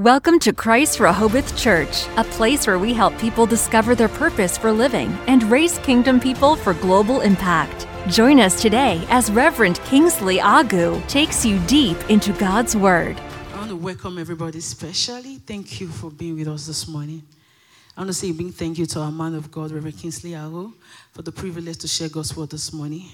Welcome to Christ Rehoboth Church, a place where we help people discover their purpose for living and raise kingdom people for global impact. Join us today as Reverend Kingsley Agu takes you deep into God's Word. I want to welcome everybody specially. Thank you for being with us this morning. I want to say a big thank you to our man of God, Reverend Kingsley Agu, for the privilege to share God's Word this morning.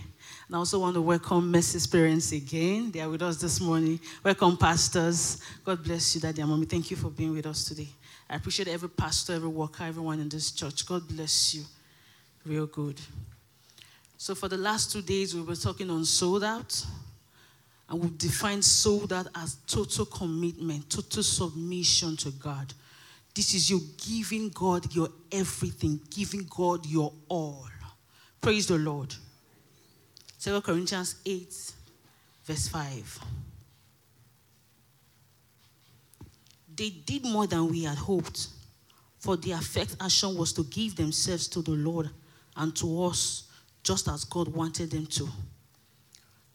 And I also want to welcome Mercy's parents again. They are with us this morning. Welcome, pastors. God bless you, Daddy and Mommy. Thank you for being with us today. I appreciate every pastor, every worker, everyone in this church. God bless you. Real good. So, for the last two days, we were talking on sold out. And we've defined sold out as total commitment, total submission to God. This is you giving God your everything, giving God your all. Praise the Lord. 2 Corinthians 8, verse 5. They did more than we had hoped, for their first action was to give themselves to the Lord and to us, just as God wanted them to.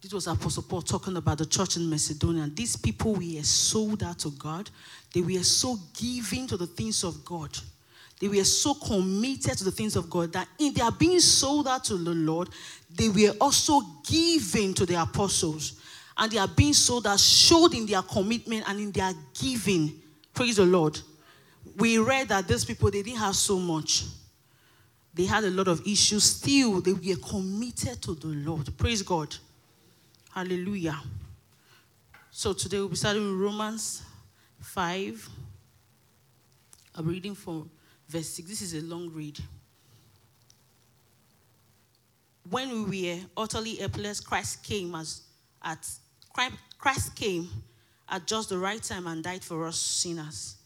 This was Apostle Paul talking about the church in Macedonia. These people were sold out to God. They were so giving to the things of God. They were so committed to the things of God that in their being sold out to the Lord, they were also giving to the apostles. And they are being sold out, showed in their commitment and in their giving. Praise the Lord. We read that these people, they didn't have so much. They had a lot of issues. Still, they were committed to the Lord. Praise God. Hallelujah. So today we'll be starting with Romans 5. I'm reading from verse 6. This is a long read. When we were utterly helpless, Christ came as at Christ came at just the right time and died for us sinners.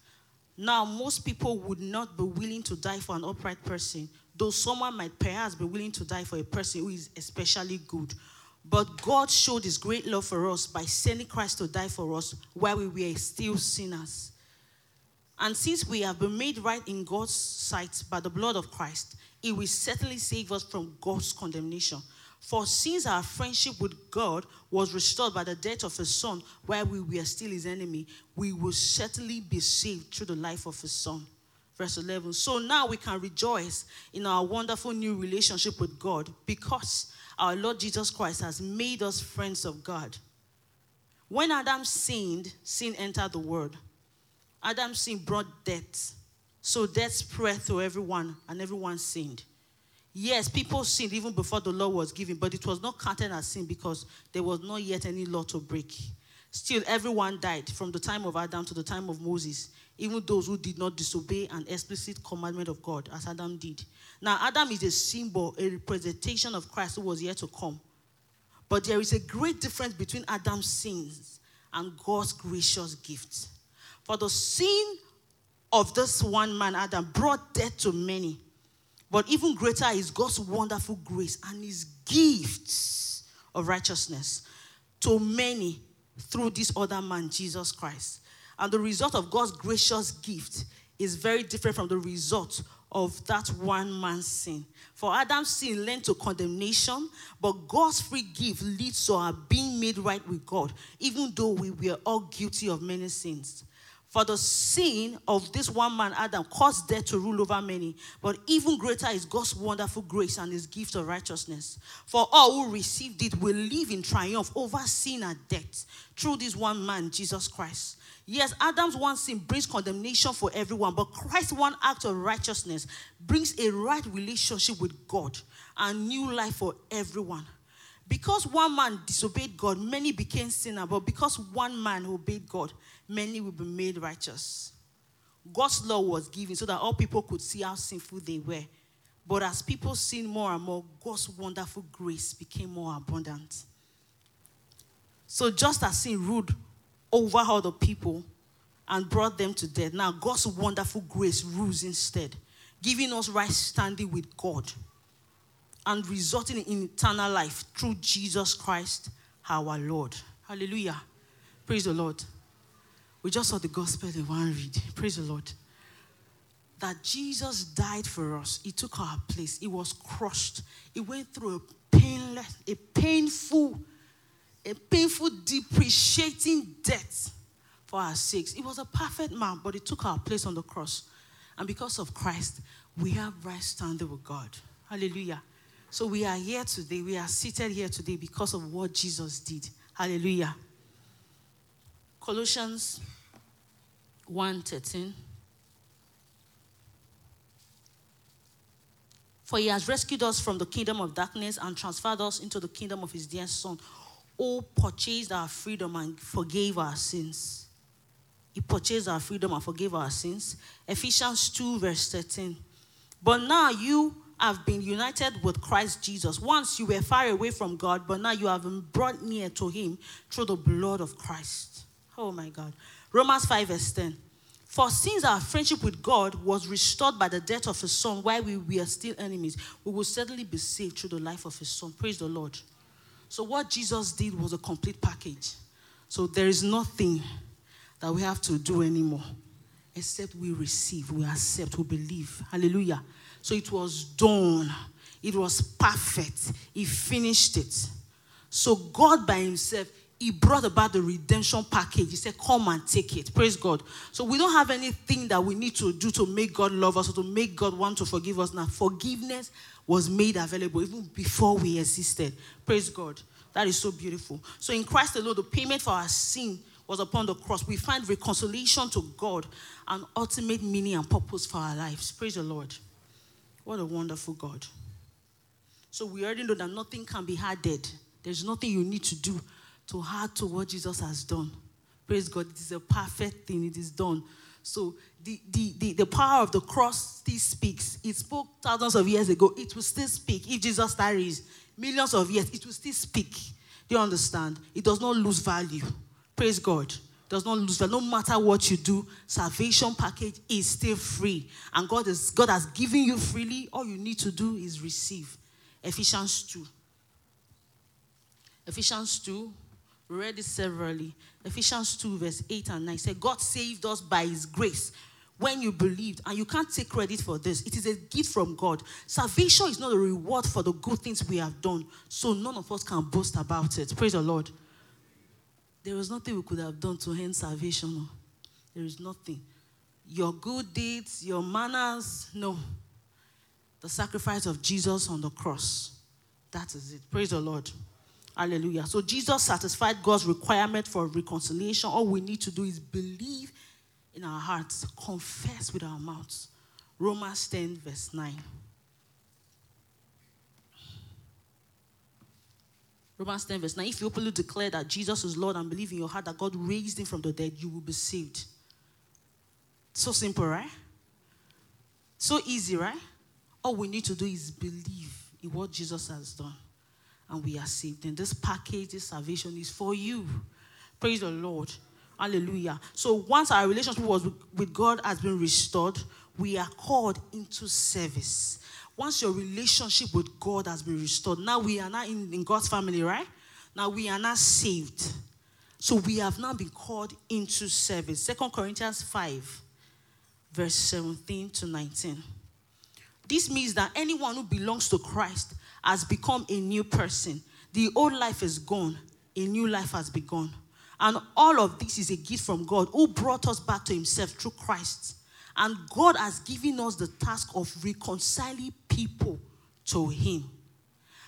Now, most people would not be willing to die for an upright person, though someone might perhaps be willing to die for a person who is especially good. But God showed his great love for us by sending Christ to die for us while we were still sinners. And since we have been made right in God's sight by the blood of Christ, it will certainly save us from God's condemnation. For since our friendship with God was restored by the death of his son while we were still his enemy, we will certainly be saved through the life of his son. Verse 11. So now we can rejoice in our wonderful new relationship with God because our Lord Jesus Christ has made us friends of God. When Adam sinned, sin entered the world. Adam's sin brought death. So death spread through everyone, and everyone sinned. Yes, people sinned even before the law was given, but it was not counted as sin because there was not yet any law to break. Still, everyone died from the time of Adam to the time of Moses, even those who did not disobey an explicit commandment of God, as Adam did. Now, Adam is a symbol, a representation of Christ who was yet to come. But there is a great difference between Adam's sins and God's gracious gifts. For the sin of this one man, Adam, brought death to many. But even greater is God's wonderful grace and his gifts of righteousness to many through this other man, Jesus Christ. And the result of God's gracious gift is very different from the result of that one man's sin. For Adam's sin led to condemnation, but God's free gift leads to our being made right with God, even though we were all guilty of many sins. For the sin of this one man, Adam, caused death to rule over many. But even greater is God's wonderful grace and his gift of righteousness. For all who received it will live in triumph over sin and death through this one man, Jesus Christ. Yes, Adam's one sin brings condemnation for everyone, but Christ's one act of righteousness brings a right relationship with God and new life for everyone. Because one man disobeyed God, many became sinners, but because one man obeyed God, many will be made righteous. God's law was given so that all people could see how sinful they were. But as people sinned more and more, God's wonderful grace became more abundant. So just as sin ruled over all the people and brought them to death, now God's wonderful grace rules instead, giving us right standing with God and resulting in eternal life through Jesus Christ our Lord. Hallelujah. Praise the Lord. We just saw the gospel in one read. Praise the Lord. That Jesus died for us. He took our place. He was crushed. He went through a painless, a painful, a painful, depreciating death for our sakes. He was a perfect man, but he took our place on the cross. And because of Christ, we have right standing with God. Hallelujah. So we are here today. We are seated here today because of what Jesus did. Hallelujah. Colossians 1:13. For he has rescued us from the kingdom of darkness and transferred us into the kingdom of his dear son, who purchased our freedom and forgave our sins. He purchased our freedom and forgave our sins. Ephesians 2, verse 13. But now you have been united with Christ Jesus. Once you were far away from God, but now you have been brought near to him through the blood of Christ. Oh my God. Romans 5, verse 10. For since our friendship with God was restored by the death of his son while we were still enemies, we will certainly be saved through the life of his son. Praise the Lord. So, what Jesus did was a complete package. So, there is nothing that we have to do anymore except we receive, we accept, we believe. Hallelujah. So, it was done, it was perfect, He finished it. So, God by Himself, he brought about the redemption package. He said, Come and take it. Praise God. So we don't have anything that we need to do to make God love us or to make God want to forgive us now. Forgiveness was made available even before we existed. Praise God. That is so beautiful. So in Christ alone, the payment for our sin was upon the cross. We find reconciliation to God and ultimate meaning and purpose for our lives. Praise the Lord. What a wonderful God. So we already know that nothing can be added. There's nothing you need to do to add to what Jesus has done. Praise God. It is a perfect thing. It is done. So the, the, the, the power of the cross still speaks. It spoke thousands of years ago. It will still speak. If Jesus tarries millions of years, it will still speak. Do you understand? It does not lose value. Praise God. Does not lose that No matter what you do, salvation package is still free. And God, is, God has given you freely. All you need to do is receive. Ephesians 2. Ephesians 2, we read it severally. Ephesians 2, verse 8 and 9 said, God saved us by his grace when you believed, and you can't take credit for this. It is a gift from God. Salvation is not a reward for the good things we have done, so none of us can boast about it. Praise the Lord. There was nothing we could have done to earn salvation. There is nothing. Your good deeds, your manners, no. The sacrifice of Jesus on the cross. That is it. Praise the Lord. Hallelujah. So Jesus satisfied God's requirement for reconciliation. All we need to do is believe in our hearts, confess with our mouths. Romans 10, verse 9. Romans 10, verse 9. If you openly declare that Jesus is Lord and believe in your heart that God raised him from the dead, you will be saved. So simple, right? So easy, right? All we need to do is believe in what Jesus has done and we are saved. And this package, this salvation is for you. Praise the Lord. Hallelujah. So once our relationship was with God has been restored, we are called into service. Once your relationship with God has been restored, now we are now in, in God's family, right? Now we are now saved. So we have now been called into service. Second Corinthians 5, verse 17 to 19. This means that anyone who belongs to Christ has become a new person. The old life is gone, a new life has begun. And all of this is a gift from God who brought us back to Himself through Christ. And God has given us the task of reconciling people to Him.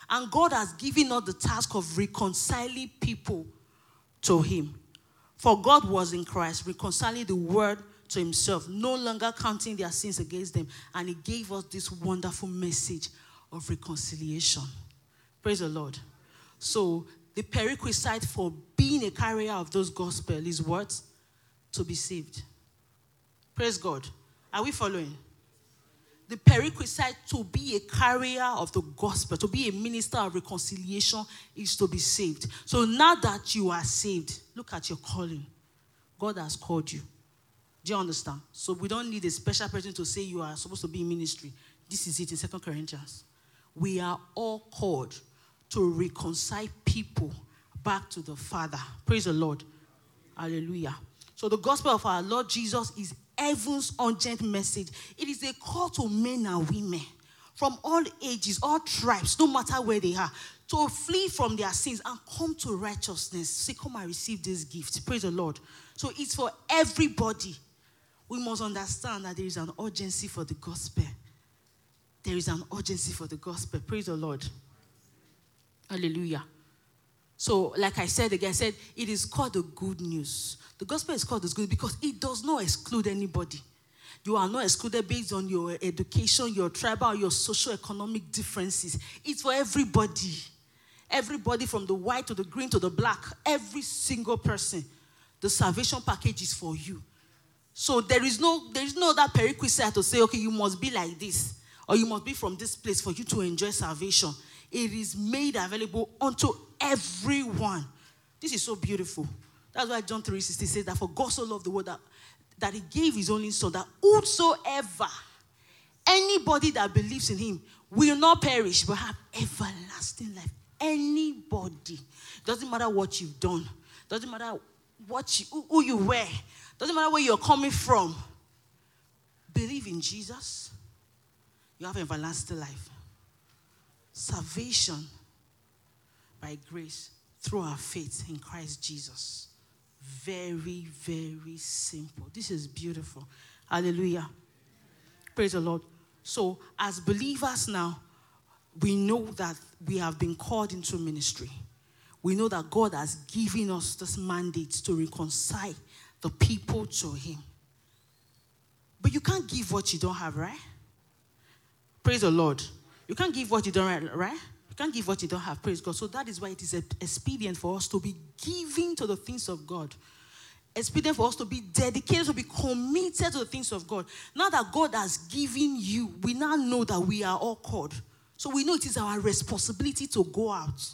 And God has given us the task of reconciling people to Him. For God was in Christ, reconciling the world to Himself, no longer counting their sins against them. And He gave us this wonderful message of reconciliation. Praise the Lord. So, the prerequisite for being a carrier of those gospel is what? To be saved. Praise God. Are we following? The prerequisite to be a carrier of the gospel, to be a minister of reconciliation, is to be saved. So now that you are saved, look at your calling. God has called you. Do you understand? So we don't need a special person to say you are supposed to be in ministry. This is it in Second Corinthians we are all called to reconcile people back to the Father. Praise the Lord. Hallelujah. So, the gospel of our Lord Jesus is heaven's urgent message. It is a call to men and women from all ages, all tribes, no matter where they are, to flee from their sins and come to righteousness. Say, come and receive this gift. Praise the Lord. So it's for everybody. We must understand that there is an urgency for the gospel. There is an urgency for the gospel. Praise the Lord. Hallelujah. So, like I said again, I said it is called the good news. The gospel is called the good because it does not exclude anybody. You are not excluded based on your education, your tribal, your social economic differences. It's for everybody. Everybody from the white to the green to the black, every single person. The salvation package is for you. So there is no there is no other prerequisite to say, okay, you must be like this, or you must be from this place for you to enjoy salvation. It is made available unto everyone. This is so beautiful. That's why John 3:16 says that for God so loved the world that, that he gave his only son, that whosoever, anybody that believes in him will not perish but have everlasting life. Anybody. Doesn't matter what you've done. Doesn't matter what you, who you were. Doesn't matter where you're coming from. Believe in Jesus. You have everlasting life. Salvation by grace through our faith in Christ Jesus. Very, very simple. This is beautiful. Hallelujah. Praise the Lord. So, as believers now, we know that we have been called into ministry. We know that God has given us this mandate to reconcile the people to Him. But you can't give what you don't have, right? Praise the Lord. You can't give what you don't have, right? Can't give what you don't have. Praise God. So that is why it is expedient for us to be giving to the things of God. Expedient for us to be dedicated, to be committed to the things of God. Now that God has given you, we now know that we are all called. So we know it is our responsibility to go out.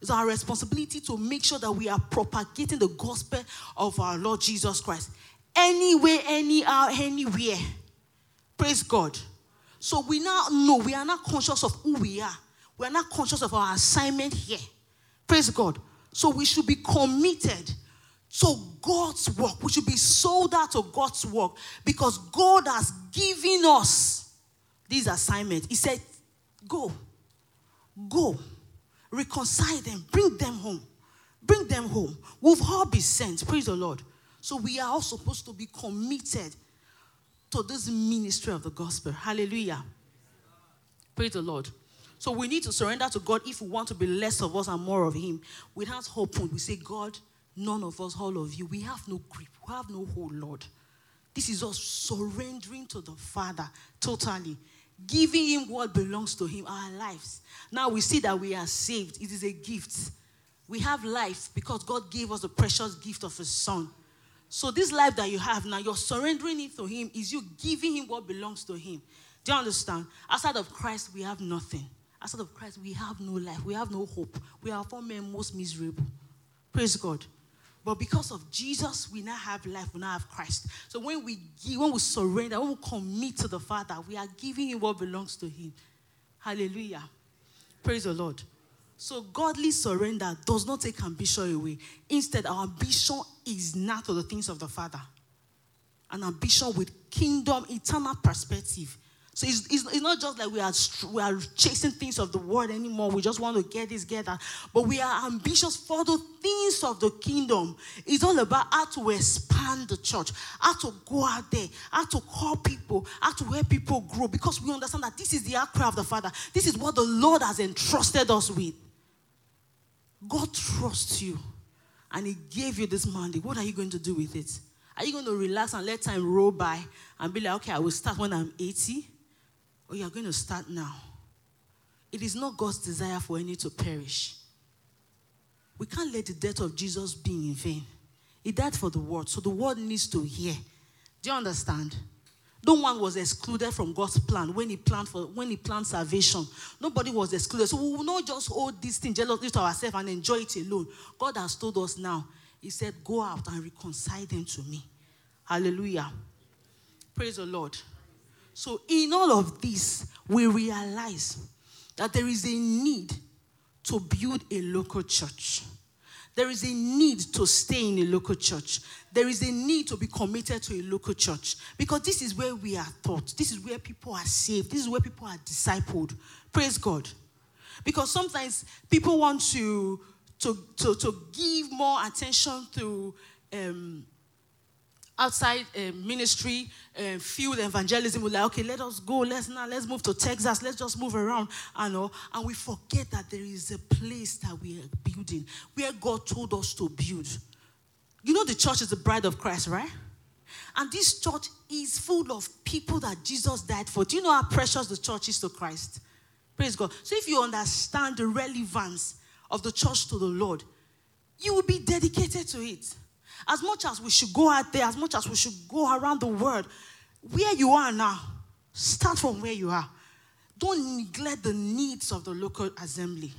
It's our responsibility to make sure that we are propagating the gospel of our Lord Jesus Christ. Anywhere, anyhow, anywhere. Praise God. So we now know we are not conscious of who we are. We are not conscious of our assignment here. Praise God. So we should be committed to God's work. We should be sold out to God's work because God has given us this assignment. He said, Go. Go. Reconcile them. Bring them home. Bring them home. We've all been sent. Praise the Lord. So we are all supposed to be committed to this ministry of the gospel. Hallelujah. Praise the Lord. So we need to surrender to God if we want to be less of us and more of Him. Have hope. We say, God, none of us, all of you, we have no grip. We have no hold, Lord. This is us surrendering to the Father totally giving him what belongs to him, our lives. Now we see that we are saved. It is a gift. We have life because God gave us the precious gift of his son. So this life that you have now, you're surrendering it to him, is you giving him what belongs to him. Do you understand? Outside of Christ, we have nothing. Outside of Christ, we have no life. We have no hope. We are for men most miserable. Praise God. But because of Jesus, we now have life, we now have Christ. So when we give, when we surrender, when we commit to the Father, we are giving Him what belongs to Him. Hallelujah. Praise the Lord. So godly surrender does not take ambition away. Instead, our ambition is not to the things of the Father. An ambition with kingdom, eternal perspective. So it's, it's, it's, not just like we are, we are chasing things of the world anymore. We just want to get this, get that. But we are ambitious for the things of the kingdom. It's all about how to expand the church, how to go out there, how to call people, how to help people grow. Because we understand that this is the cry of the Father. This is what the Lord has entrusted us with. God trusts you and He gave you this mandate. What are you going to do with it? Are you going to relax and let time roll by and be like, okay, I will start when I'm 80? Oh, or you are going to start now. It is not God's desire for any to perish. We can't let the death of Jesus be in vain. He died for the world, so the world needs to hear. Do you understand? No one was excluded from God's plan when He planned for when He planned salvation. Nobody was excluded. So we will not just hold this thing jealously to ourselves and enjoy it alone. God has told us now. He said, "Go out and reconcile them to me." Hallelujah. Praise the Lord. So, in all of this, we realize that there is a need to build a local church. There is a need to stay in a local church. There is a need to be committed to a local church because this is where we are taught. This is where people are saved. This is where people are discipled. Praise God. Because sometimes people want to, to, to, to give more attention to um, outside uh, ministry, uh, field evangelism. We're like, okay, let us go. Let's now let's move to Texas. Let's just move around, and know. And we forget that there is a place that we are building where God told us to build. You know, the church is the bride of Christ, right? And this church is full of people that Jesus died for. Do you know how precious the church is to Christ? Praise God. So if you understand the relevance of the church to the Lord, you will be dedicated to it. As much as we should go out there, as much as we should go around the world, where you are now, start from where you are. Don't neglect the needs of the local assembly.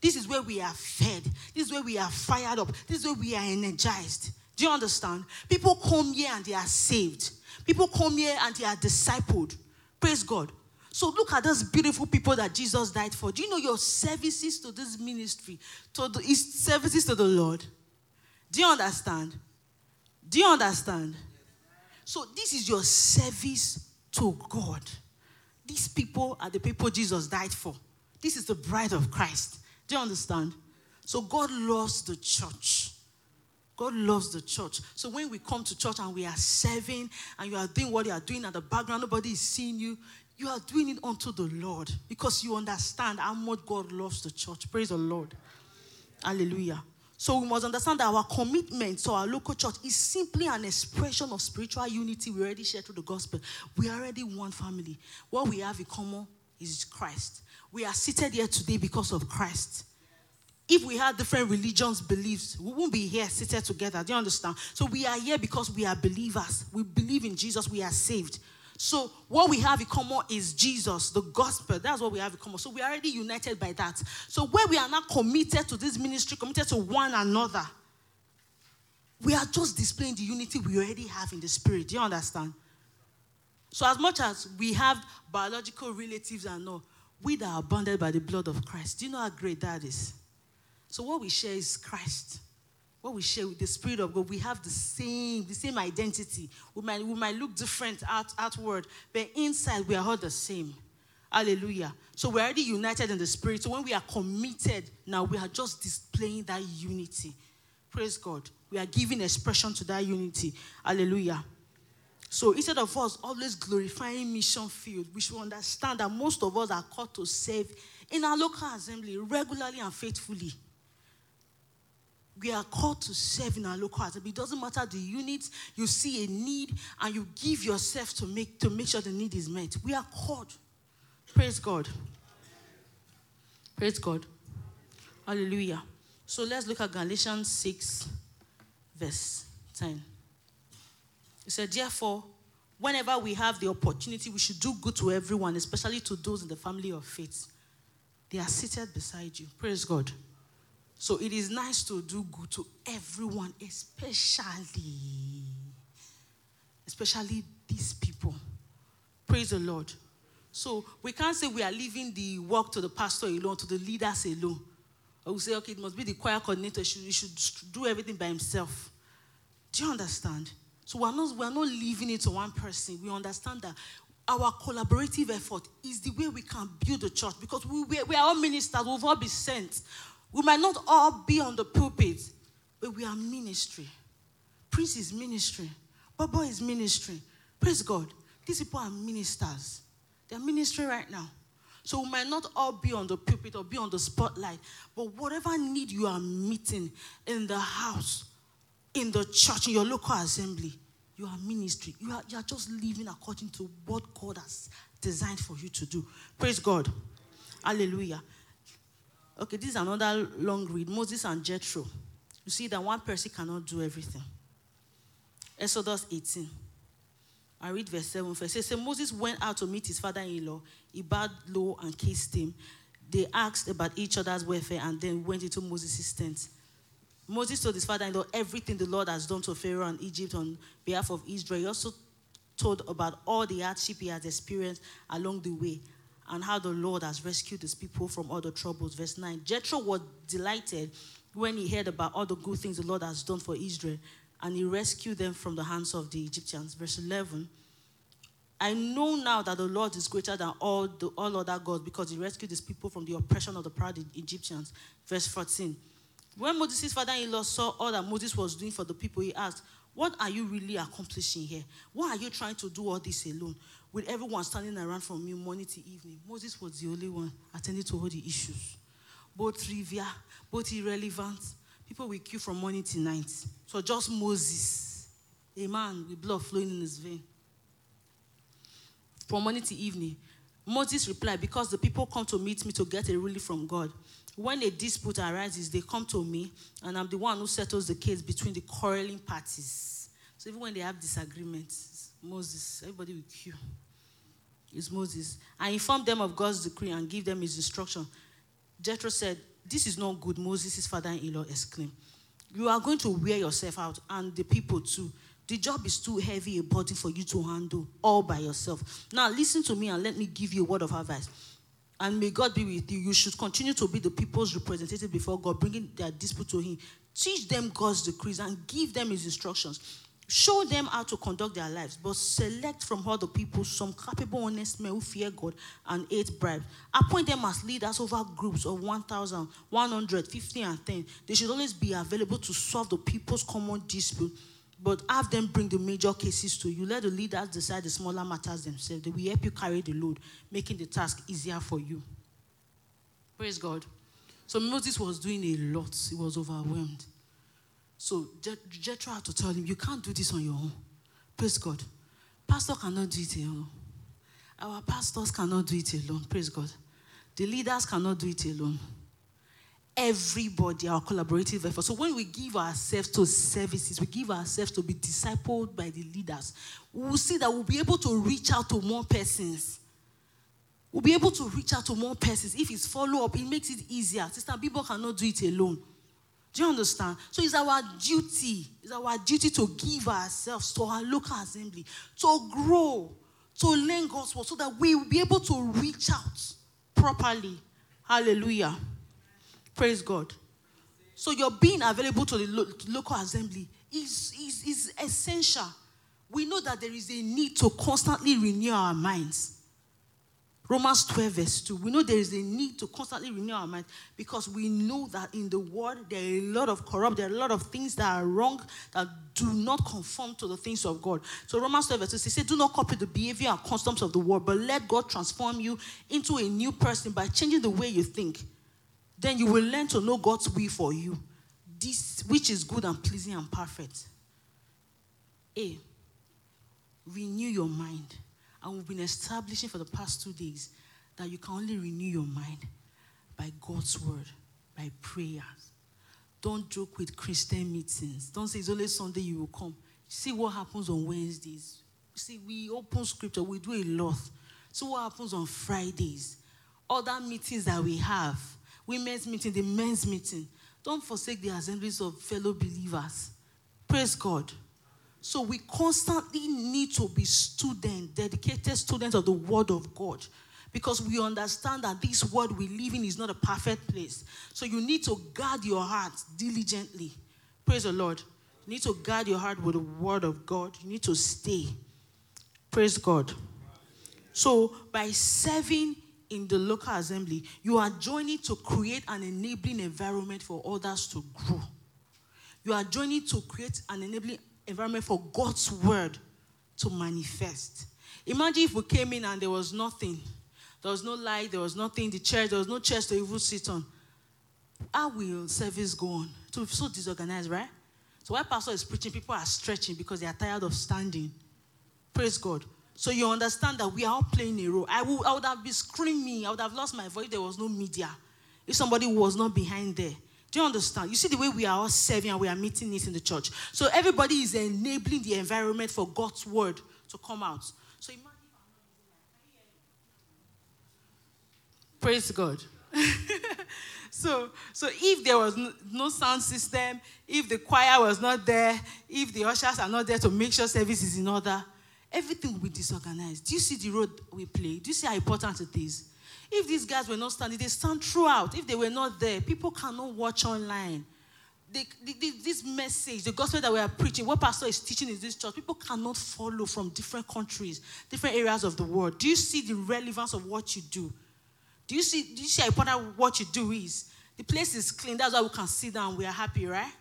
This is where we are fed. This is where we are fired up. This is where we are energized. Do you understand? People come here and they are saved. People come here and they are discipled. Praise God. So look at those beautiful people that Jesus died for. Do you know your services to this ministry, to the services to the Lord? Do you understand? Do you understand? So, this is your service to God. These people are the people Jesus died for. This is the bride of Christ. Do you understand? So, God loves the church. God loves the church. So, when we come to church and we are serving and you are doing what you are doing at the background, nobody is seeing you, you are doing it unto the Lord because you understand how much God loves the church. Praise the Lord. Hallelujah. So we must understand that our commitment to our local church is simply an expression of spiritual unity we already share through the gospel. We are already one family. What we have in common is Christ. We are seated here today because of Christ. If we had different religions, beliefs, we wouldn't be here seated together. Do you understand? So we are here because we are believers. We believe in Jesus. We are saved. So what we have in common is Jesus, the gospel. That's what we have in common. So we are already united by that. So where we are now committed to this ministry, committed to one another, we are just displaying the unity we already have in the spirit. Do you understand? So as much as we have biological relatives and all, we that are bonded by the blood of Christ. Do you know how great that is? So what we share is Christ what we share with the Spirit of God, we have the same, the same identity. We might, we might look different out, outward, but inside we are all the same. Hallelujah. So we're already united in the Spirit. So when we are committed, now we are just displaying that unity. Praise God. We are giving expression to that unity. Hallelujah. So instead of us always glorifying mission field, we should understand that most of us are called to serve in our local assembly regularly and faithfully we are called to serve in our local assembly. It doesn't matter the units, you see a need and you give yourself to make to make sure the need is met. We are called. Praise God. Praise God. Hallelujah. So let's look at Galatians 6, verse 10. He said, Therefore, whenever we have the opportunity, we should do good to everyone, especially to those in the family of faith. They are seated beside you. Praise God. So it is nice to do good to everyone, especially, especially these people. Praise the Lord. So we can't say we are leaving the work to the pastor alone, to the leaders alone. Or we say, okay, it must be the choir coordinator. He should, should do everything by himself. Do you understand? So we're not, we're not leaving it to one person. We understand that our collaborative effort is the way we can build the church because we, we, we are all ministers, we've all been sent. We might not all be on the pulpit, but we are ministry. Prince is ministry. Baba is ministry. Praise God. These people are ministers. They're ministry right now. So we might not all be on the pulpit or be on the spotlight, but whatever need you are meeting in the house, in the church, in your local assembly, you are ministry. You are, you are just living according to what God has designed for you to do. Praise God. Hallelujah. Okay, this is another long read Moses and Jethro. You see that one person cannot do everything. Exodus 18. I read verse 7 first. It says, Moses went out to meet his father in law. He bowed low and kissed him. They asked about each other's welfare and then went into Moses' tent. Moses told his father in law everything the Lord has done to Pharaoh and Egypt on behalf of Israel. He also told about all the hardship he has experienced along the way and how the Lord has rescued his people from all the troubles. Verse 9 Jethro was delighted when he heard about all the good things the Lord has done for Israel and he rescued them from the hands of the Egyptians. Verse 11. I know now that the Lord is greater than all, the, all other gods because he rescued his people from the oppression of the proud Egyptians. Verse 14. When Moses' father in law saw all that Moses was doing for the people, he asked, What are you really accomplishing here? Why are you trying to do all this alone? With everyone standing around from you morning to evening. Moses was the only one attending to all the issues, both trivial, both irrelevant. People will queue from morning to night. So just Moses, a man with blood flowing in his vein from morning to evening. Moses replied, Because the people come to meet me to get a ruling from God. When a dispute arises, they come to me, and I'm the one who settles the case between the quarreling parties. So even when they have disagreements, Moses, everybody will queue. It's Moses. I inform them of God's decree and give them his instruction. Jethro said, This is not good, Moses' father in law exclaimed. You are going to wear yourself out, and the people too. The job is too heavy a burden for you to handle all by yourself. Now, listen to me and let me give you a word of advice. And may God be with you. You should continue to be the people's representative before God, bringing their dispute to Him. Teach them God's decrees and give them His instructions. Show them how to conduct their lives, but select from all the people some capable, honest men who fear God and hate bribes. Appoint them as leaders over groups of 1,000, 100, 50, and 10. They should always be available to solve the people's common dispute but have them bring the major cases to you. Let the leaders decide the smaller matters themselves. They will help you carry the load, making the task easier for you. Praise God. So Moses was doing a lot. He was overwhelmed. So Jethro had to tell him, You can't do this on your own. Praise God. Pastor cannot do it alone. Our pastors cannot do it alone. Praise God. The leaders cannot do it alone everybody our collaborative effort. So when we give ourselves to services, we give ourselves to be discipled by the leaders, we'll see that we'll be able to reach out to more persons. We'll be able to reach out to more persons. If it's follow up, it makes it easier. Sister, people cannot do it alone. Do you understand? So it's our duty, it's our duty to give ourselves to our local assembly, to grow, to learn word, so that we will be able to reach out properly. Hallelujah. Praise God. So your being available to the lo- local assembly is, is, is essential. We know that there is a need to constantly renew our minds. Romans 12, verse 2. We know there is a need to constantly renew our mind because we know that in the world there are a lot of corrupt, there are a lot of things that are wrong that do not conform to the things of God. So Romans 12, verse 2 says, Do not copy the behavior and customs of the world, but let God transform you into a new person by changing the way you think then you will learn to know God's will for you, this which is good and pleasing and perfect. A. Renew your mind. And we've been establishing for the past two days that you can only renew your mind by God's word, by prayers. Don't joke with Christian meetings. Don't say it's only Sunday you will come. See what happens on Wednesdays. See, we open scripture, we do a lot. See what happens on Fridays. Other meetings that we have women's meeting, the men's meeting. Don't forsake the assemblies of fellow believers. Praise God. So we constantly need to be students, dedicated students of the Word of God. Because we understand that this world we live in is not a perfect place. So you need to guard your heart diligently. Praise the Lord. You need to guard your heart with the Word of God. You need to stay. Praise God. So by serving in the local assembly, you are joining to create an enabling environment for others to grow. You are joining to create an enabling environment for God's word to manifest. Imagine if we came in and there was nothing. There was no light, there was nothing in the church, there was no church to even sit on. How will service go on? So so disorganized, right? So while pastor is preaching, people are stretching because they are tired of standing. Praise God. So you understand that we are all playing a role. I would, I would have been screaming. I would have lost my voice there was no media. If somebody was not behind there. Do you understand? You see the way we are all serving and we are meeting this in the church. So everybody is enabling the environment for God's word to come out. So imagine. Praise God. so, so if there was no, no, sound system, if the choir was not there, if the ushers are not there to make sure service is in order, everything will be disorganized. Do you see the road we play? Do you see how important it is? If these guys were not standing, they stand throughout. If they were not there, people cannot watch online. the, the, this message, the gospel that we are preaching, what pastor is teaching in this church, people cannot follow from different countries, different areas of the world. Do you see the relevance of what you do? Do you see, do you see how important what you do is? The place is clean. That's why we can sit down. We are happy, right?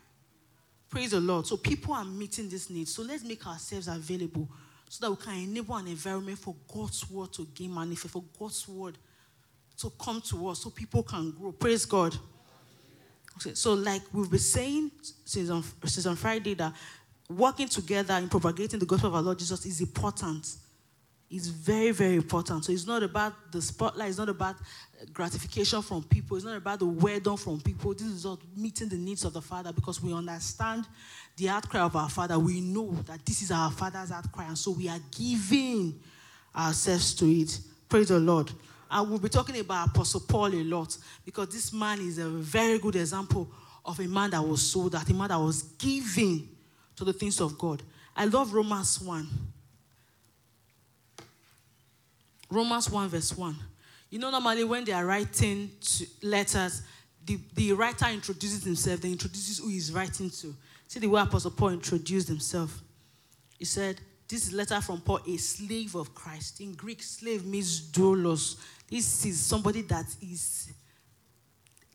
Praise the Lord. So people are meeting this need. So let's make ourselves available so that we can enable an environment for God's word to gain manifest, for God's word to come to us so people can grow. Praise God. Okay, so, like we've been saying since on, since on Friday, that working together in propagating the gospel of our Lord Jesus is important. It's very, very important. So, it's not about the spotlight, it's not about gratification from people, it's not about the word done from people. This is about meeting the needs of the Father because we understand the outcry of our Father. We know that this is our Father's outcry, and so we are giving ourselves to it. Praise the Lord. I will be talking about Apostle Paul a lot because this man is a very good example of a man that was sold out, a man that was giving to the things of God. I love Romans 1. Romans 1, verse 1. You know, normally when they are writing letters, the, the writer introduces himself, then introduces who he's writing to. See the way Apostle Paul introduced himself. He said, This is letter from Paul, a slave of Christ. In Greek, slave means doulos. This is somebody that is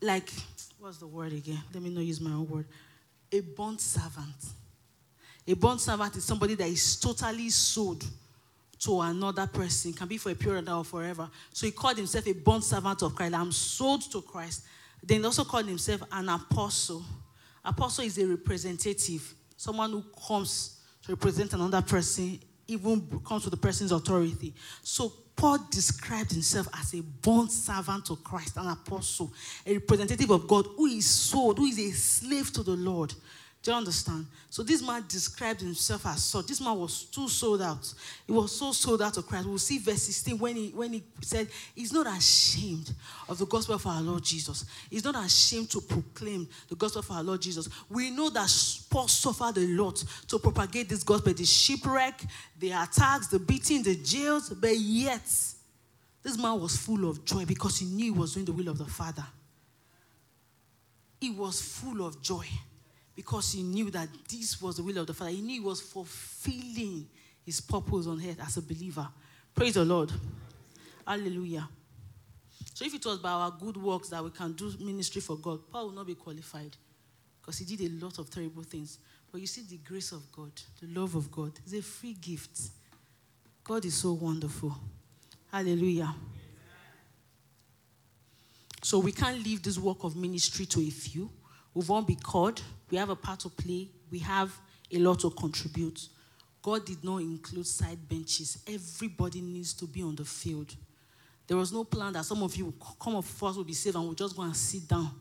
like, what's the word again? Let me not use my own word. A bond servant. A bond servant is somebody that is totally sold to another person. Can be for a period or forever. So he called himself a bond servant of Christ. I'm sold to Christ. Then he also called himself an apostle. Apostle is a representative, someone who comes to represent another person, even comes to the person's authority. So Paul described himself as a bond servant to Christ, an apostle, a representative of God who is sold, who is a slave to the Lord. Do you understand? So this man described himself as such. This man was too sold out. He was so sold out to Christ. We'll see verse 16 when he when he said he's not ashamed of the gospel of our Lord Jesus. He's not ashamed to proclaim the gospel of our Lord Jesus. We know that Paul suffered a lot to propagate this gospel, the shipwreck, the attacks, the beating, the jails, but yet this man was full of joy because he knew he was doing the will of the Father. He was full of joy because he knew that this was the will of the Father. He knew he was fulfilling his purpose on earth as a believer. Praise the Lord. Hallelujah. So if it was by our good works that we can do ministry for God, Paul will not be qualified because he did a lot of terrible things. But you see the grace of God, the love of God, is a free gift. God is so wonderful. Hallelujah. So we can't leave this work of ministry to a few. We won't be called. We have a part to play. We have a lot to contribute. God did not include side benches. Everybody needs to be on the field. There was no plan that some of you, come of us, will be saved and we'll just go and sit down.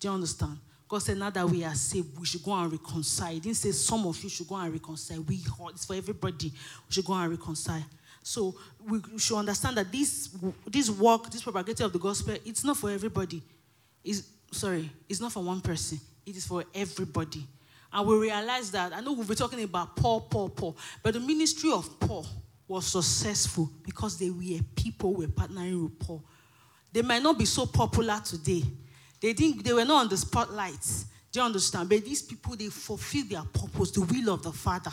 Do you understand? God said, now that we are saved, we should go and reconcile. He didn't say some of you should go and reconcile. We, it's for everybody. We should go and reconcile. So we should understand that this, this work, this propagation of the gospel, it's not for everybody. It's, sorry, it's not for one person. It is for everybody. And we realize that, I know we've been talking about Paul, Paul, Paul, but the ministry of Paul was successful because they were people were partnering with Paul. They might not be so popular today. They didn't, they were not on the spotlight. Do you understand? But these people, they fulfill their purpose, the will of the Father.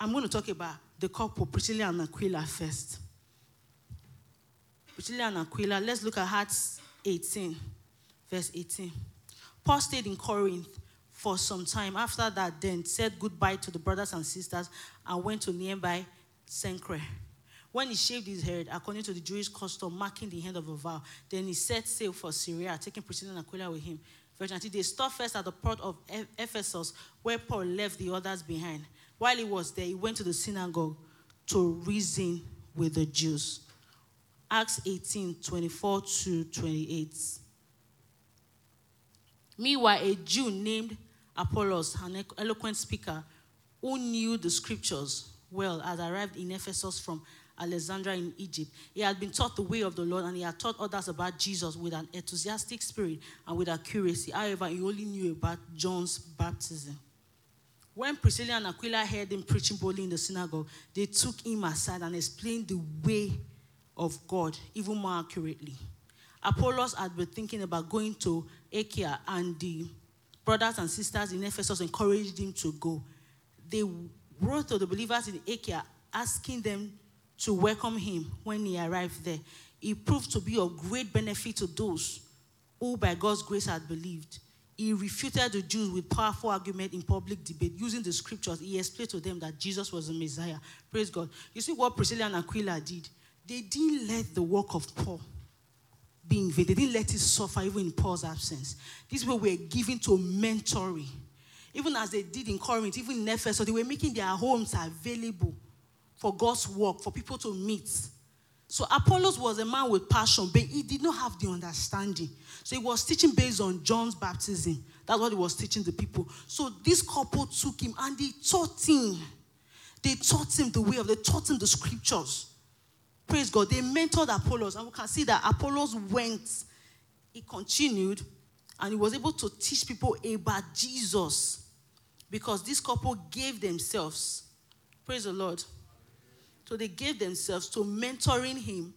I'm going to talk about the couple, Priscilla and Aquila, first. Priscilla and Aquila, let's look at Acts 18, verse 18. Paul stayed in Corinth for some time. After that, then said goodbye to the brothers and sisters and went to nearby Cenchreae. When he shaved his head, according to the Jewish custom, marking the end of a vow, then he set sail for Syria, taking Priscilla and Aquila with him. Verse 19, they stopped first at the port of Ephesus, where Paul left the others behind. While he was there, he went to the synagogue to reason with the Jews. Acts 18 24 to 28. Meanwhile, a Jew named Apollos, an eloquent speaker who knew the scriptures well, had arrived in Ephesus from Alexandria in Egypt. He had been taught the way of the Lord and he had taught others about Jesus with an enthusiastic spirit and with accuracy. However, he only knew about John's baptism. When Priscilla and Aquila heard him preaching boldly in the synagogue, they took him aside and explained the way of God even more accurately. Apollos had been thinking about going to Achaia and the brothers and sisters in Ephesus encouraged him to go. They wrote to the believers in Achaia asking them to welcome him when he arrived there. He proved to be of great benefit to those who, by God's grace, had believed. He refuted the Jews with powerful argument in public debate using the scriptures. He explained to them that Jesus was the Messiah. Praise God. You see what Priscilla and Aquila did? They didn't let the work of Paul be in vain. They didn't let it suffer even in Paul's absence. These people were given to mentoring. Even as they did in Corinth, even in Ephesus, they were making their homes available for God's work, for people to meet. So Apollos was a man with passion, but he did not have the understanding. So he was teaching based on John's baptism. That's what he was teaching the people. So this couple took him and they taught him. They taught him the way of, they taught him the scriptures. Praise God. They mentored Apollos, and we can see that Apollos went, he continued, and he was able to teach people about Jesus because this couple gave themselves. Praise the Lord. So they gave themselves to mentoring him.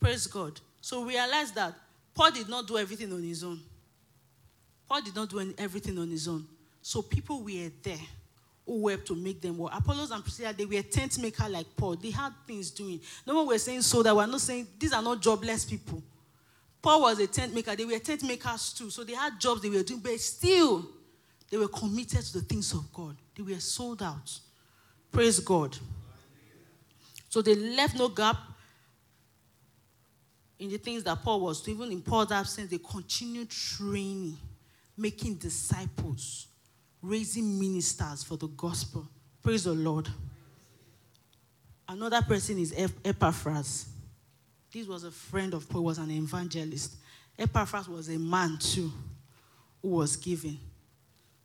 Praise God. So realize that Paul did not do everything on his own. Paul did not do everything on his own. So people were there who worked to make them work. Apollos and Priscilla, they were tent maker like Paul. They had things doing. No one was saying so that we're not saying these are not jobless people. Paul was a tent maker. They were tent makers too. So they had jobs they were doing, but still they were committed to the things of God. They were sold out. Praise God. So they left no gap in the things that Paul was doing. Even in Paul's absence, they continued training, making disciples raising ministers for the gospel. Praise the Lord. Another person is Epaphras. This was a friend of Paul, was an evangelist. Epaphras was a man too who was giving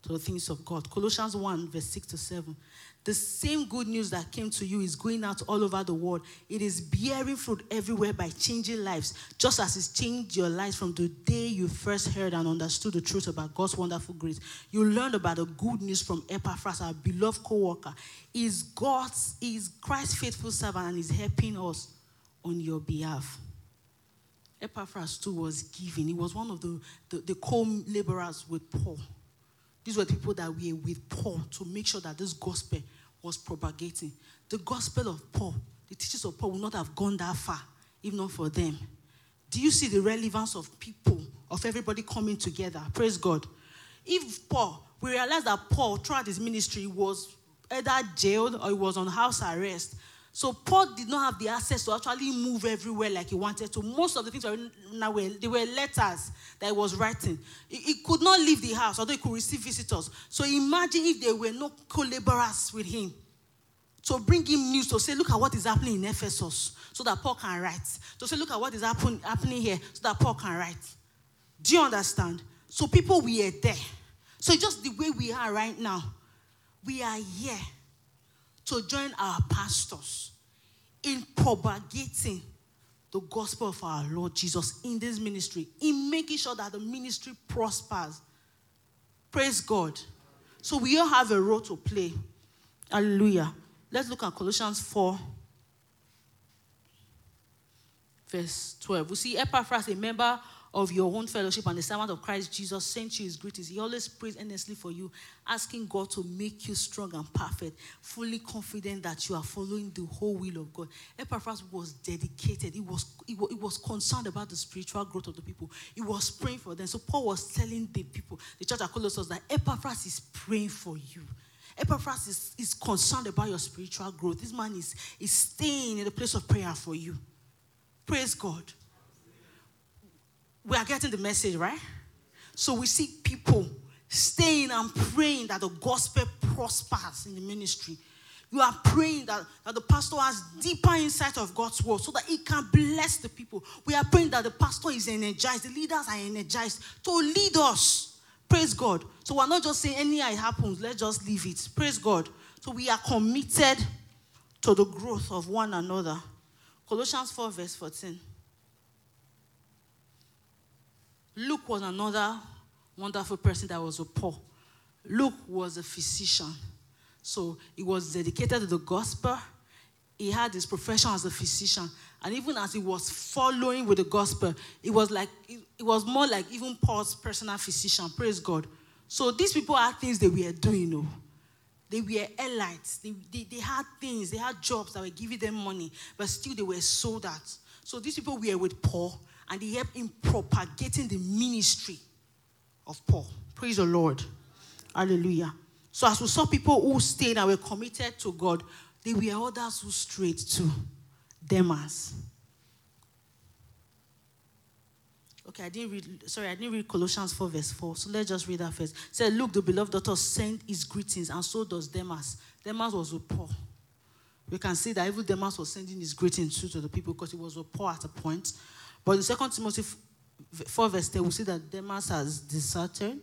to the things of God. Colossians 1, verse 6 to 7. The same good news that came to you is going out all over the world. It is bearing fruit everywhere by changing lives, just as it's changed your lives from the day you first heard and understood the truth about God's wonderful grace. You learned about the good news from Epaphras, our beloved co worker. Is God's, is Christ's faithful servant and is helping us on your behalf. Epaphras too was giving. He was one of the, the, the co laborers with Paul. These were the people that were with Paul to make sure that this gospel was propagating. The gospel of Paul, the teachings of Paul would not have gone that far if not for them. Do you see the relevance of people, of everybody coming together? Praise God. If Paul, we realize that Paul, throughout his ministry, was either jailed or he was on house arrest. So Paul did not have the access to actually move everywhere like he wanted to. Most of the things were, they were letters that he was writing. He, he could not leave the house, although he could receive visitors. So imagine if there were no co-laborers with him. To bring him news to say, look at what is happening in Ephesus, so that Paul can write. To say, look at what is happen, happening here, so that Paul can write. Do you understand? So people were there. So just the way we are right now, we are here to join our pastors in propagating the gospel of our Lord Jesus in this ministry, in making sure that the ministry prospers. Praise God. So we all have a role to play. Hallelujah. Let's look at Colossians 4, verse 12. We see Epaphras, a member of your own fellowship and the servant of Christ Jesus sent you his greetings. He always prays earnestly for you, asking God to make you strong and perfect, fully confident that you are following the whole will of God. Epaphras was dedicated. He was, he was, he was concerned about the spiritual growth of the people. He was praying for them. So Paul was telling the people, the church at Colossus, that Epaphras is praying for you. Epaphras is, is concerned about your spiritual growth. This man is, is staying in the place of prayer for you. Praise God we are getting the message, right? So we see people staying and praying that the gospel prospers in the ministry. You are praying that, that the pastor has deeper insight of God's word so that he can bless the people. We are praying that the pastor is energized, the leaders are energized to lead us. Praise God. So we're not just saying any it happens, let's just leave it. Praise God. So we are committed to the growth of one another. Colossians 4, verse 14. Luke was another wonderful person that was a Paul. Luke was a physician. So he was dedicated to the gospel. he had his profession as a physician. And even as he was following with the gospel, it was like it, was more like even Paul's personal physician. Praise God. So these people had things they were doing, you know. They were elites. They, they, they had things, they had jobs that were giving them money, but still they were sold out. So these people were with Paul and they helped in propagating the ministry of Paul. Praise the Lord. Hallelujah. So as we saw people who stayed and were committed to God, there were others who strayed too. Demas. Okay, I didn't read, sorry, I didn't read Colossians 4, verse 4. So let's just read that first. It said, Luke, the beloved daughter sent his greetings, and so does Demas. Demas was with Paul. We can see that even Demas was sending his greetings too to the people because he was with Paul at a point. But in 2 Timothy 4, verse 10, we see that Demas has deserted.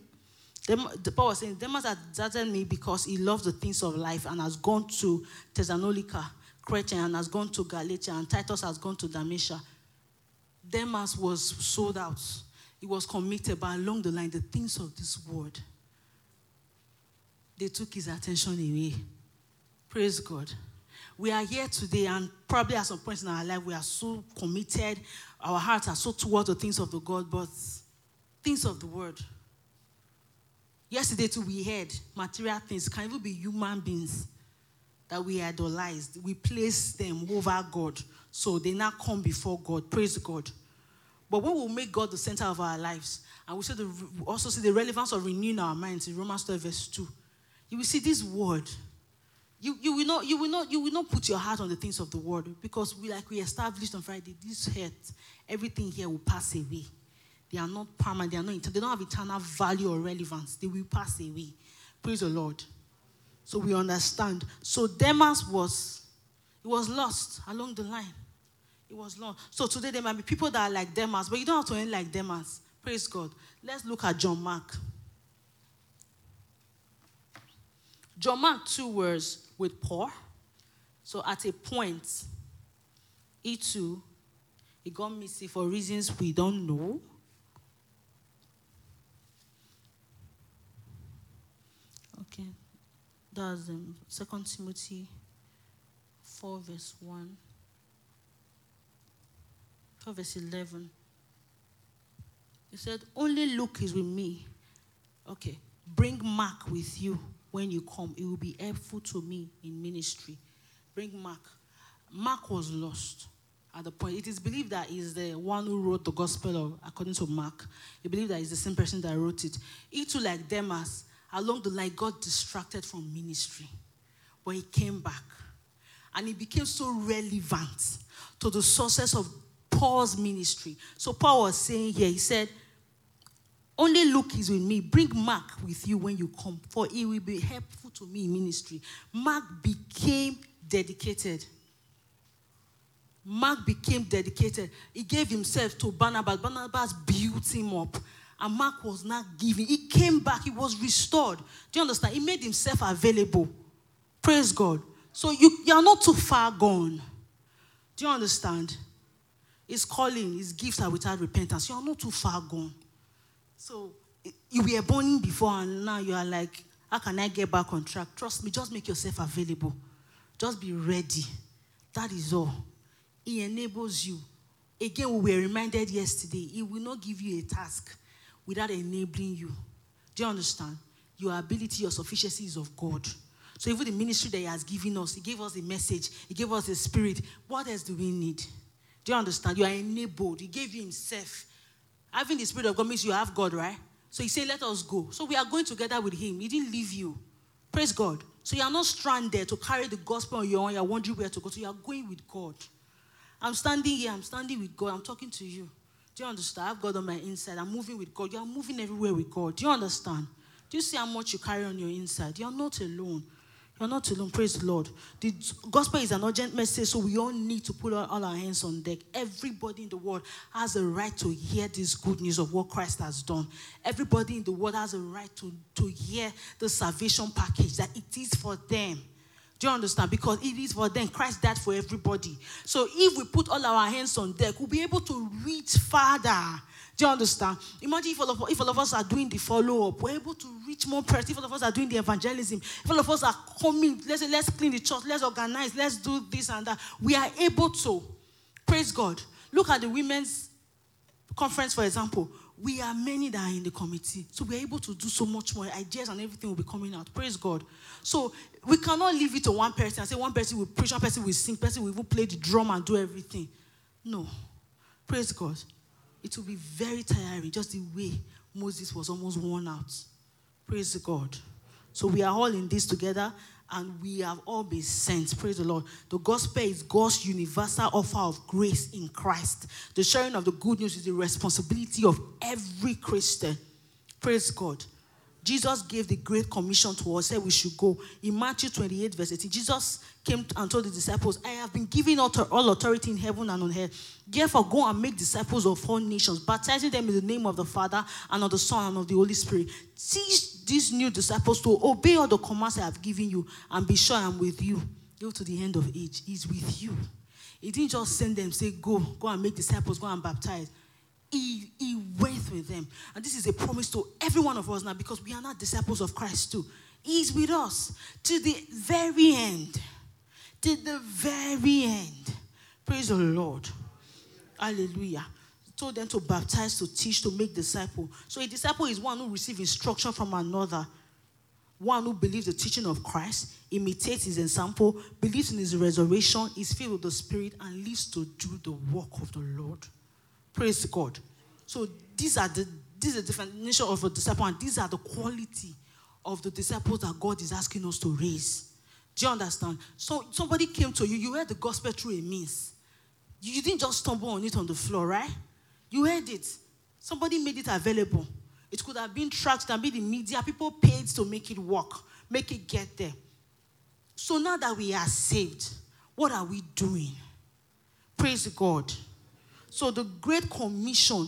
The Paul was saying, Demas has deserted me because he loves the things of life and has gone to Thessalonica, Crete, and has gone to Galatia, and Titus has gone to Dalmatia. Demas was sold out. He was committed, but along the line, the things of this world, they took his attention away. Praise God. We are here today, and probably at some point in our life, we are so committed. Our hearts are so towards the things of the God, but things of the world. Yesterday, too, we heard material things can even be human beings that we idolized. We place them over God. So they now come before God. Praise God. But when we make God the center of our lives, and we, the, we also see the relevance of renewing our minds in Romans 12, verse 2, you will see this word. You, you, will not, you, will not, you will not put your heart on the things of the world because, we, like we established on Friday, this hurt, everything here will pass away. They are not permanent, they, are not, they don't have eternal value or relevance. They will pass away. Praise the Lord. So we understand. So Demas was, was lost along the line. It was lost. So today there might be people that are like Demas, but you don't have to end like Demas. Praise God. Let's look at John Mark. John Mark, two words with Paul. So at a point, he too, he got missing for reasons we don't know. Okay. That's um, 2 Timothy 4, verse 1 verse 11. He said, Only Luke is with me. Okay. Bring Mark with you when you come. It will be helpful to me in ministry. Bring Mark. Mark was lost at the point. It is believed that he's the one who wrote the gospel of, according to Mark. He believed that he's the same person that wrote it. He too, like Demas, along the line, got distracted from ministry. But he came back. And he became so relevant to the sources of Paul's ministry. So Paul was saying here, he said, only Luke is with me. Bring Mark with you when you come, for he will be helpful to me in ministry. Mark became dedicated. Mark became dedicated. He gave himself to Barnabas. Barnabas built him up. And Mark was not giving. He came back. He was restored. Do you understand? He made himself available. Praise God. So you, you are not too far gone. Do you understand? His calling, his gifts are without repentance. You are not too far gone. So you were born before, and now you are like, how can I get back on track? Trust me, just make yourself available. Just be ready. That is all. He enables you. Again, we were reminded yesterday, He will not give you a task without enabling you. Do you understand? Your ability, your sufficiency is of God. So even the ministry that He has given us, He gave us a message, He gave us a spirit. What else do we need? Do you understand? You are enabled. He gave you Himself. Having the Spirit of God means you have God, right? So He said, Let us go. So we are going together with Him. He didn't leave you. Praise God. So you are not stranded to carry the gospel on your own. You are wondering where to go. So you are going with God. I'm standing here. I'm standing with God. I'm talking to you. Do you understand? I have God on my inside. I'm moving with God. You are moving everywhere with God. Do you understand? Do you see how much you carry on your inside? You are not alone. You're not alone. Praise the Lord. The gospel is an urgent message, so we all need to put all our hands on deck. Everybody in the world has a right to hear this good news of what Christ has done. Everybody in the world has a right to, to hear the salvation package that it is for them. Do you understand? Because it is for them. Christ died for everybody. So if we put all our hands on deck, we'll be able to reach farther. Do you understand? Imagine if all of, if all of us are doing the follow up, we're able to reach more person. If all of us are doing the evangelism, if all of us are coming, let's let's clean the church, let's organize, let's do this and that. We are able to. Praise God. Look at the women's conference, for example. We are many that are in the committee. So we're able to do so much more. Ideas and everything will be coming out. Praise God. So we cannot leave it to one person and say one person will preach, one person will sing, person will even play the drum and do everything. No. Praise God it will be very tiring, just the way Moses was almost worn out. Praise God. So we are all in this together and we have all been sent. Praise the Lord. The gospel is God's universal offer of grace in Christ. The sharing of the good news is the responsibility of every Christian. Praise God. Jesus gave the great commission to us, said we should go. In Matthew 28, verse 18, Jesus came and told the disciples, I have been given all authority in heaven and on earth. Therefore, go and make disciples of all nations, baptizing them in the name of the Father and of the Son and of the Holy Spirit. Teach these new disciples to obey all the commands I have given you and be sure I'm with you. Go to the end of age. He's with you. He didn't just send them, say, Go, go and make disciples, go and baptize he, he went with them. And this is a promise to every one of us now because we are not disciples of Christ too. He's with us to the very end. To the very end. Praise the Lord. Hallelujah. Told them to baptize, to teach, to make disciple. So a disciple is one who receives instruction from another. One who believes the teaching of Christ, imitates his example, believes in his resurrection, is filled with the Spirit, and lives to do the work of the Lord. Praise God. So these are the these are the definition of a disciple, and these are the quality of the disciples that God is asking us to raise. Do you understand? So somebody came to you, you heard the gospel through a means. You didn't just stumble on it on the floor, right? You heard it. Somebody made it available. It could have been tracked and be the media. People paid to make it work, make it get there. So now that we are saved, what are we doing? Praise God. So the Great Commission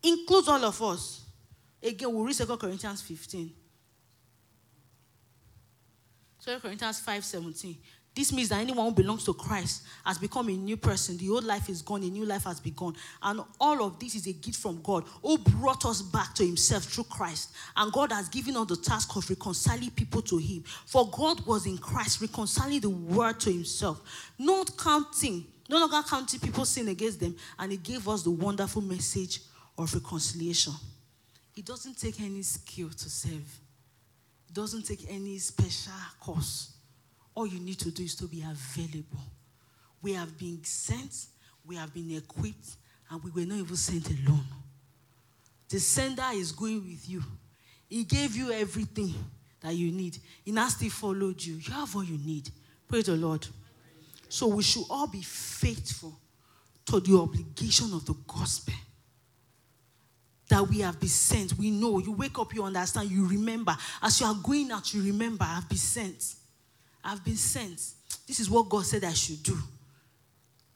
includes all of us. Again, we'll read 2 Corinthians 15. 2 Corinthians 5 17. This means that anyone who belongs to Christ has become a new person. The old life is gone, a new life has begun. And all of this is a gift from God who brought us back to Himself through Christ. And God has given us the task of reconciling people to Him. For God was in Christ, reconciling the world to Himself, not counting no longer counting people's sin against them, and He gave us the wonderful message of reconciliation. It doesn't take any skill to save, it doesn't take any special course. All you need to do is to be available. We have been sent, we have been equipped, and we were not even sent alone. The sender is going with you. He gave you everything that you need. He now still followed you. You have all you need. Praise the Lord. So we should all be faithful to the obligation of the gospel that we have been sent. We know. You wake up, you understand, you remember. As you are going out, you remember, I've been sent. I've been sent. This is what God said I should do.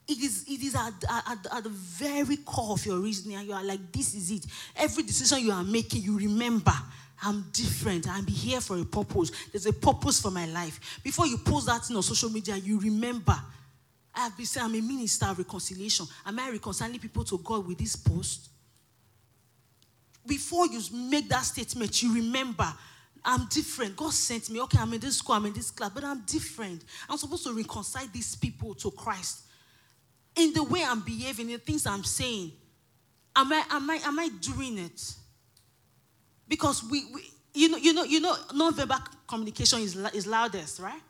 It is, it is at, at, at the very core of your reasoning, you are like, this is it. Every decision you are making, you remember. I'm different. I'm here for a purpose. There's a purpose for my life. Before you post that thing on social media, you remember. I have been saying I'm a minister of reconciliation. Am I reconciling people to God with this post? Before you make that statement, you remember I'm different. God sent me. Okay, I'm in this school, I'm in this class, but I'm different. I'm supposed to reconcile these people to Christ. In the way I'm behaving, in the things I'm saying, am I, am I, am I doing it? Because we, we you know, you know, you know, non-verbal communication is, is loudest, right?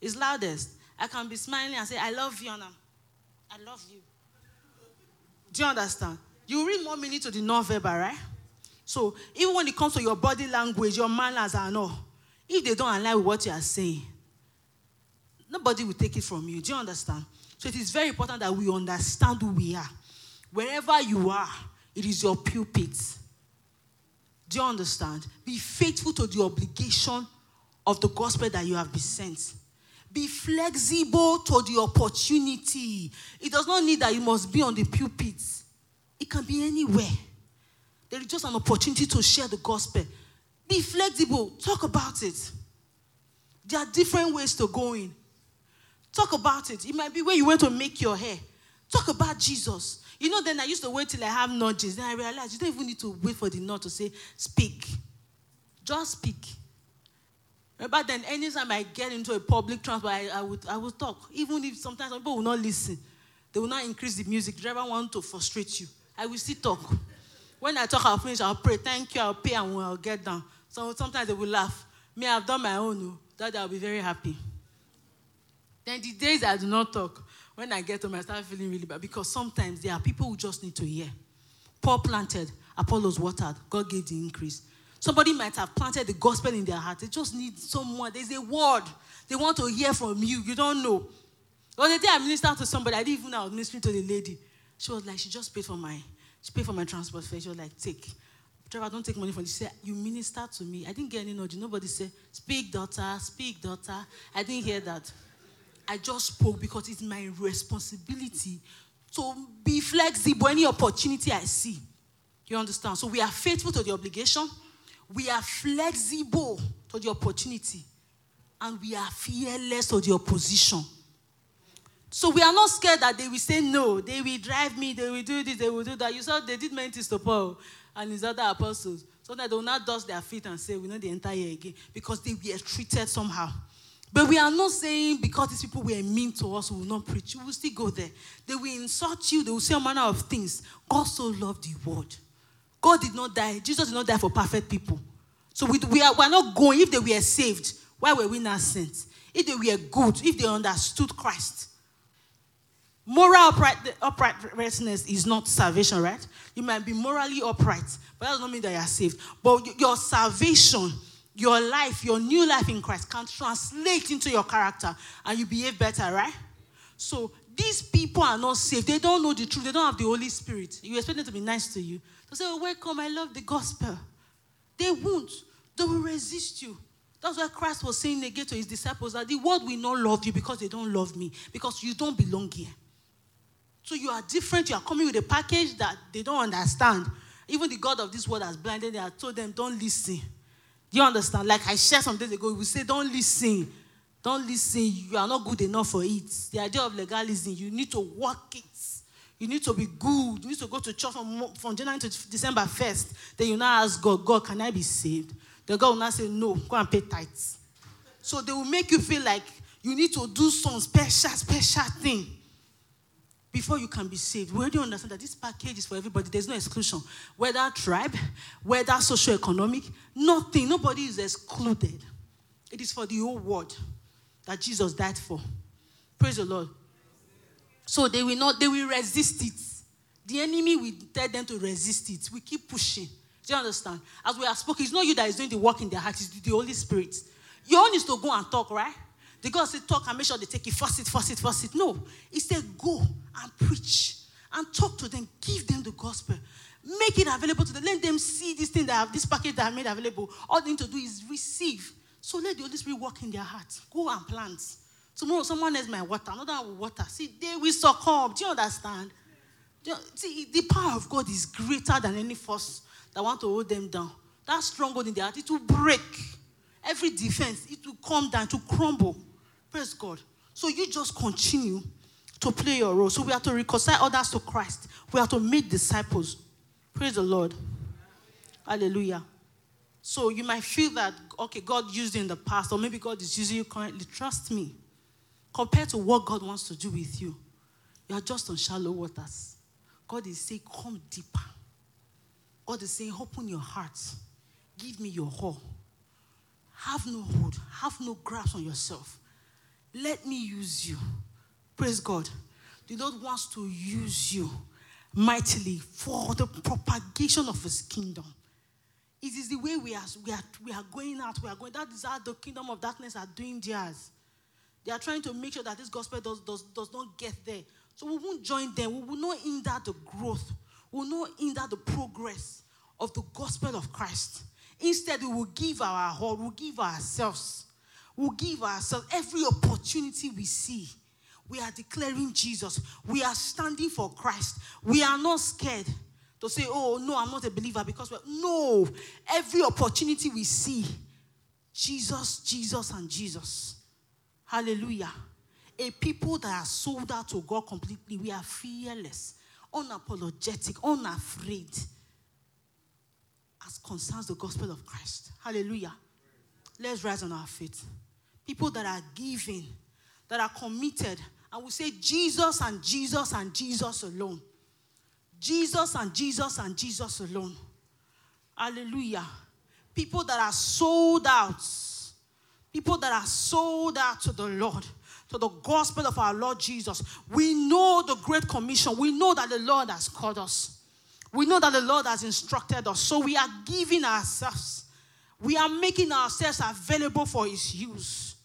It's loudest. I can be smiling and say, I love you, Anna. I love you. Do you understand? You read more meaning to the non-verbal, right? So even when it comes to your body language, your manners and all, if they don't align with what you are saying, nobody will take it from you. Do you understand? So it is very important that we understand who we are. Wherever you are, it is your pulpit. Do you understand? Be faithful to the obligation of the gospel that you have been sent. Be flexible to the opportunity. It does not need that you must be on the pulpit, it can be anywhere. There is just an opportunity to share the gospel. Be flexible, talk about it. There are different ways to go in. Talk about it. It might be where you went to make your hair. Talk about Jesus. You know, then I used to wait till I have nudges. Then I realized you don't even need to wait for the nod to say, speak. Just speak. But then anytime I get into a public transport, I, I, would, I would talk. Even if sometimes people will not listen. They will not increase the music. The driver want to frustrate you. I will still talk. When I talk, I'll finish, I'll pray, thank you, I'll pay, and I'll get down. So sometimes they will laugh. Me, I've done my own. Oh. That I'll be very happy. Then the days I do not talk, when I get home, I start feeling really bad because sometimes there are people who just need to hear. Paul planted, Apollos watered, God gave the increase. Somebody might have planted the gospel in their heart. They just need someone. There's a word they want to hear from you. You don't know. The day I ministered to somebody, I didn't even know I was ministering to the lady. She was like, she just paid for my, she paid for my transport fare. She was like, take. Trevor, don't take money from you. She said, you minister to me. I didn't get any nudge. Nobody said, speak, daughter, speak, daughter. I didn't hear that. I just spoke because it's my responsibility to be flexible any opportunity I see. You understand? So we are faithful to the obligation, we are flexible to the opportunity, and we are fearless to the opposition. So we are not scared that they will say no, they will drive me, they will do this, they will do that. You saw they did many things to Paul and his other apostles. So that they will not dust their feet and say, We know the entire again. Because they were treated somehow. But we are not saying because these people were mean to us, we will not preach. We will still go there. They will insult you, they will say all manner of things. God so loved the world. God did not die. Jesus did not die for perfect people. So we, we, are, we are not going. If they were saved, why were we not sent? If they were good, if they understood Christ. Moral upright, uprightness is not salvation, right? You might be morally upright, but that does not mean that you are saved. But your salvation your life, your new life in Christ can translate into your character and you behave better, right? So these people are not saved. They don't know the truth. They don't have the Holy Spirit. You expect them to be nice to you. They say, oh, welcome, I love the gospel. They won't. They will resist you. That's why Christ was saying again to his disciples that the world will not love you because they don't love me, because you don't belong here. So you are different. You are coming with a package that they don't understand. Even the God of this world has blinded. They have told them, don't listen. Do you understand? Like I shared some days ago, we say, don't listen. Don't listen. You are not good enough for it. The idea of legalism, you need to work it. You need to be good. You need to go to church from, from January to December 1st. Then you now ask God, God, can I be saved? The God will now say, no, go and pay tithes. So they will make you feel like you need to do some special, special thing before you can be saved. Do you understand that this package is for everybody? There's no exclusion. Whether tribe, whether socio-economic, nothing. Nobody is excluded. It is for the whole world that Jesus died for. Praise the Lord. So they will not, they will resist it. The enemy will tell them to resist it. We keep pushing. Do you understand? As we are spoken, it's not you that is doing the work in their heart, it's the Holy Spirit. Your own is to go and talk, right? The God said, talk and make sure they take it, force it, force it, force it. No. He said, go and preach and talk to them, give them the gospel. Make it available to them. Let them see this thing that I have, this package that I made available. All they need to do is receive. So let the Holy Spirit work in their hearts. Go and plant. Tomorrow, someone else might water, another will water. See, they will succumb. Do you understand? Do you, see, the power of God is greater than any force that want to hold them down. That stronghold in their heart, it will break. Every defense, it will come down, to crumble. Praise God. So you just continue to play your role. So we have to reconcile others to Christ. We have to make disciples. Praise the Lord. Hallelujah. So you might feel that, okay, God used you in the past, or maybe God is using you currently. Trust me. Compared to what God wants to do with you, you are just on shallow waters. God is saying, come deeper. God is saying, open your heart. Give me your whole. Have no hold. Have no grasp on yourself. Let me use you. Praise God. The Lord wants to use you mightily for the propagation of his kingdom. It is the way we are, we are, we are going out, we are going. That is how the kingdom of darkness are doing theirs. They are trying to make sure that this gospel does, does, does not get there. So we won't join them. We will not hinder the growth. We will not hinder the progress of the gospel of Christ. Instead, we will give our whole, we'll give ourselves We'll give ourselves every opportunity we see. We are declaring Jesus. We are standing for Christ. We are not scared to say, oh, no, I'm not a believer because, we no, every opportunity we see, Jesus, Jesus, and Jesus. Hallelujah. A people that are sold out to God completely. We are fearless, unapologetic, unafraid as concerns the gospel of Christ. Hallelujah. Let's rise on our feet. People that are giving, that are committed, and we say Jesus and Jesus and Jesus alone. Jesus and Jesus and Jesus alone. Hallelujah. People that are sold out. People that are sold out to the Lord, to the gospel of our Lord Jesus. We know the Great Commission. We know that the Lord has called us. We know that the Lord has instructed us. So we are giving ourselves. We are making ourselves available for His use.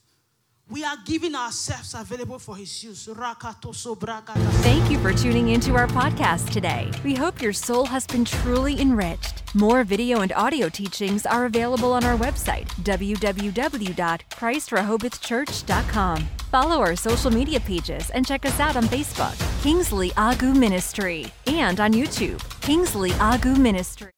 We are giving ourselves available for His use. Thank you for tuning into our podcast today. We hope your soul has been truly enriched. More video and audio teachings are available on our website, www.christrehobothchurch.com. Follow our social media pages and check us out on Facebook, Kingsley Agu Ministry, and on YouTube, Kingsley Agu Ministry.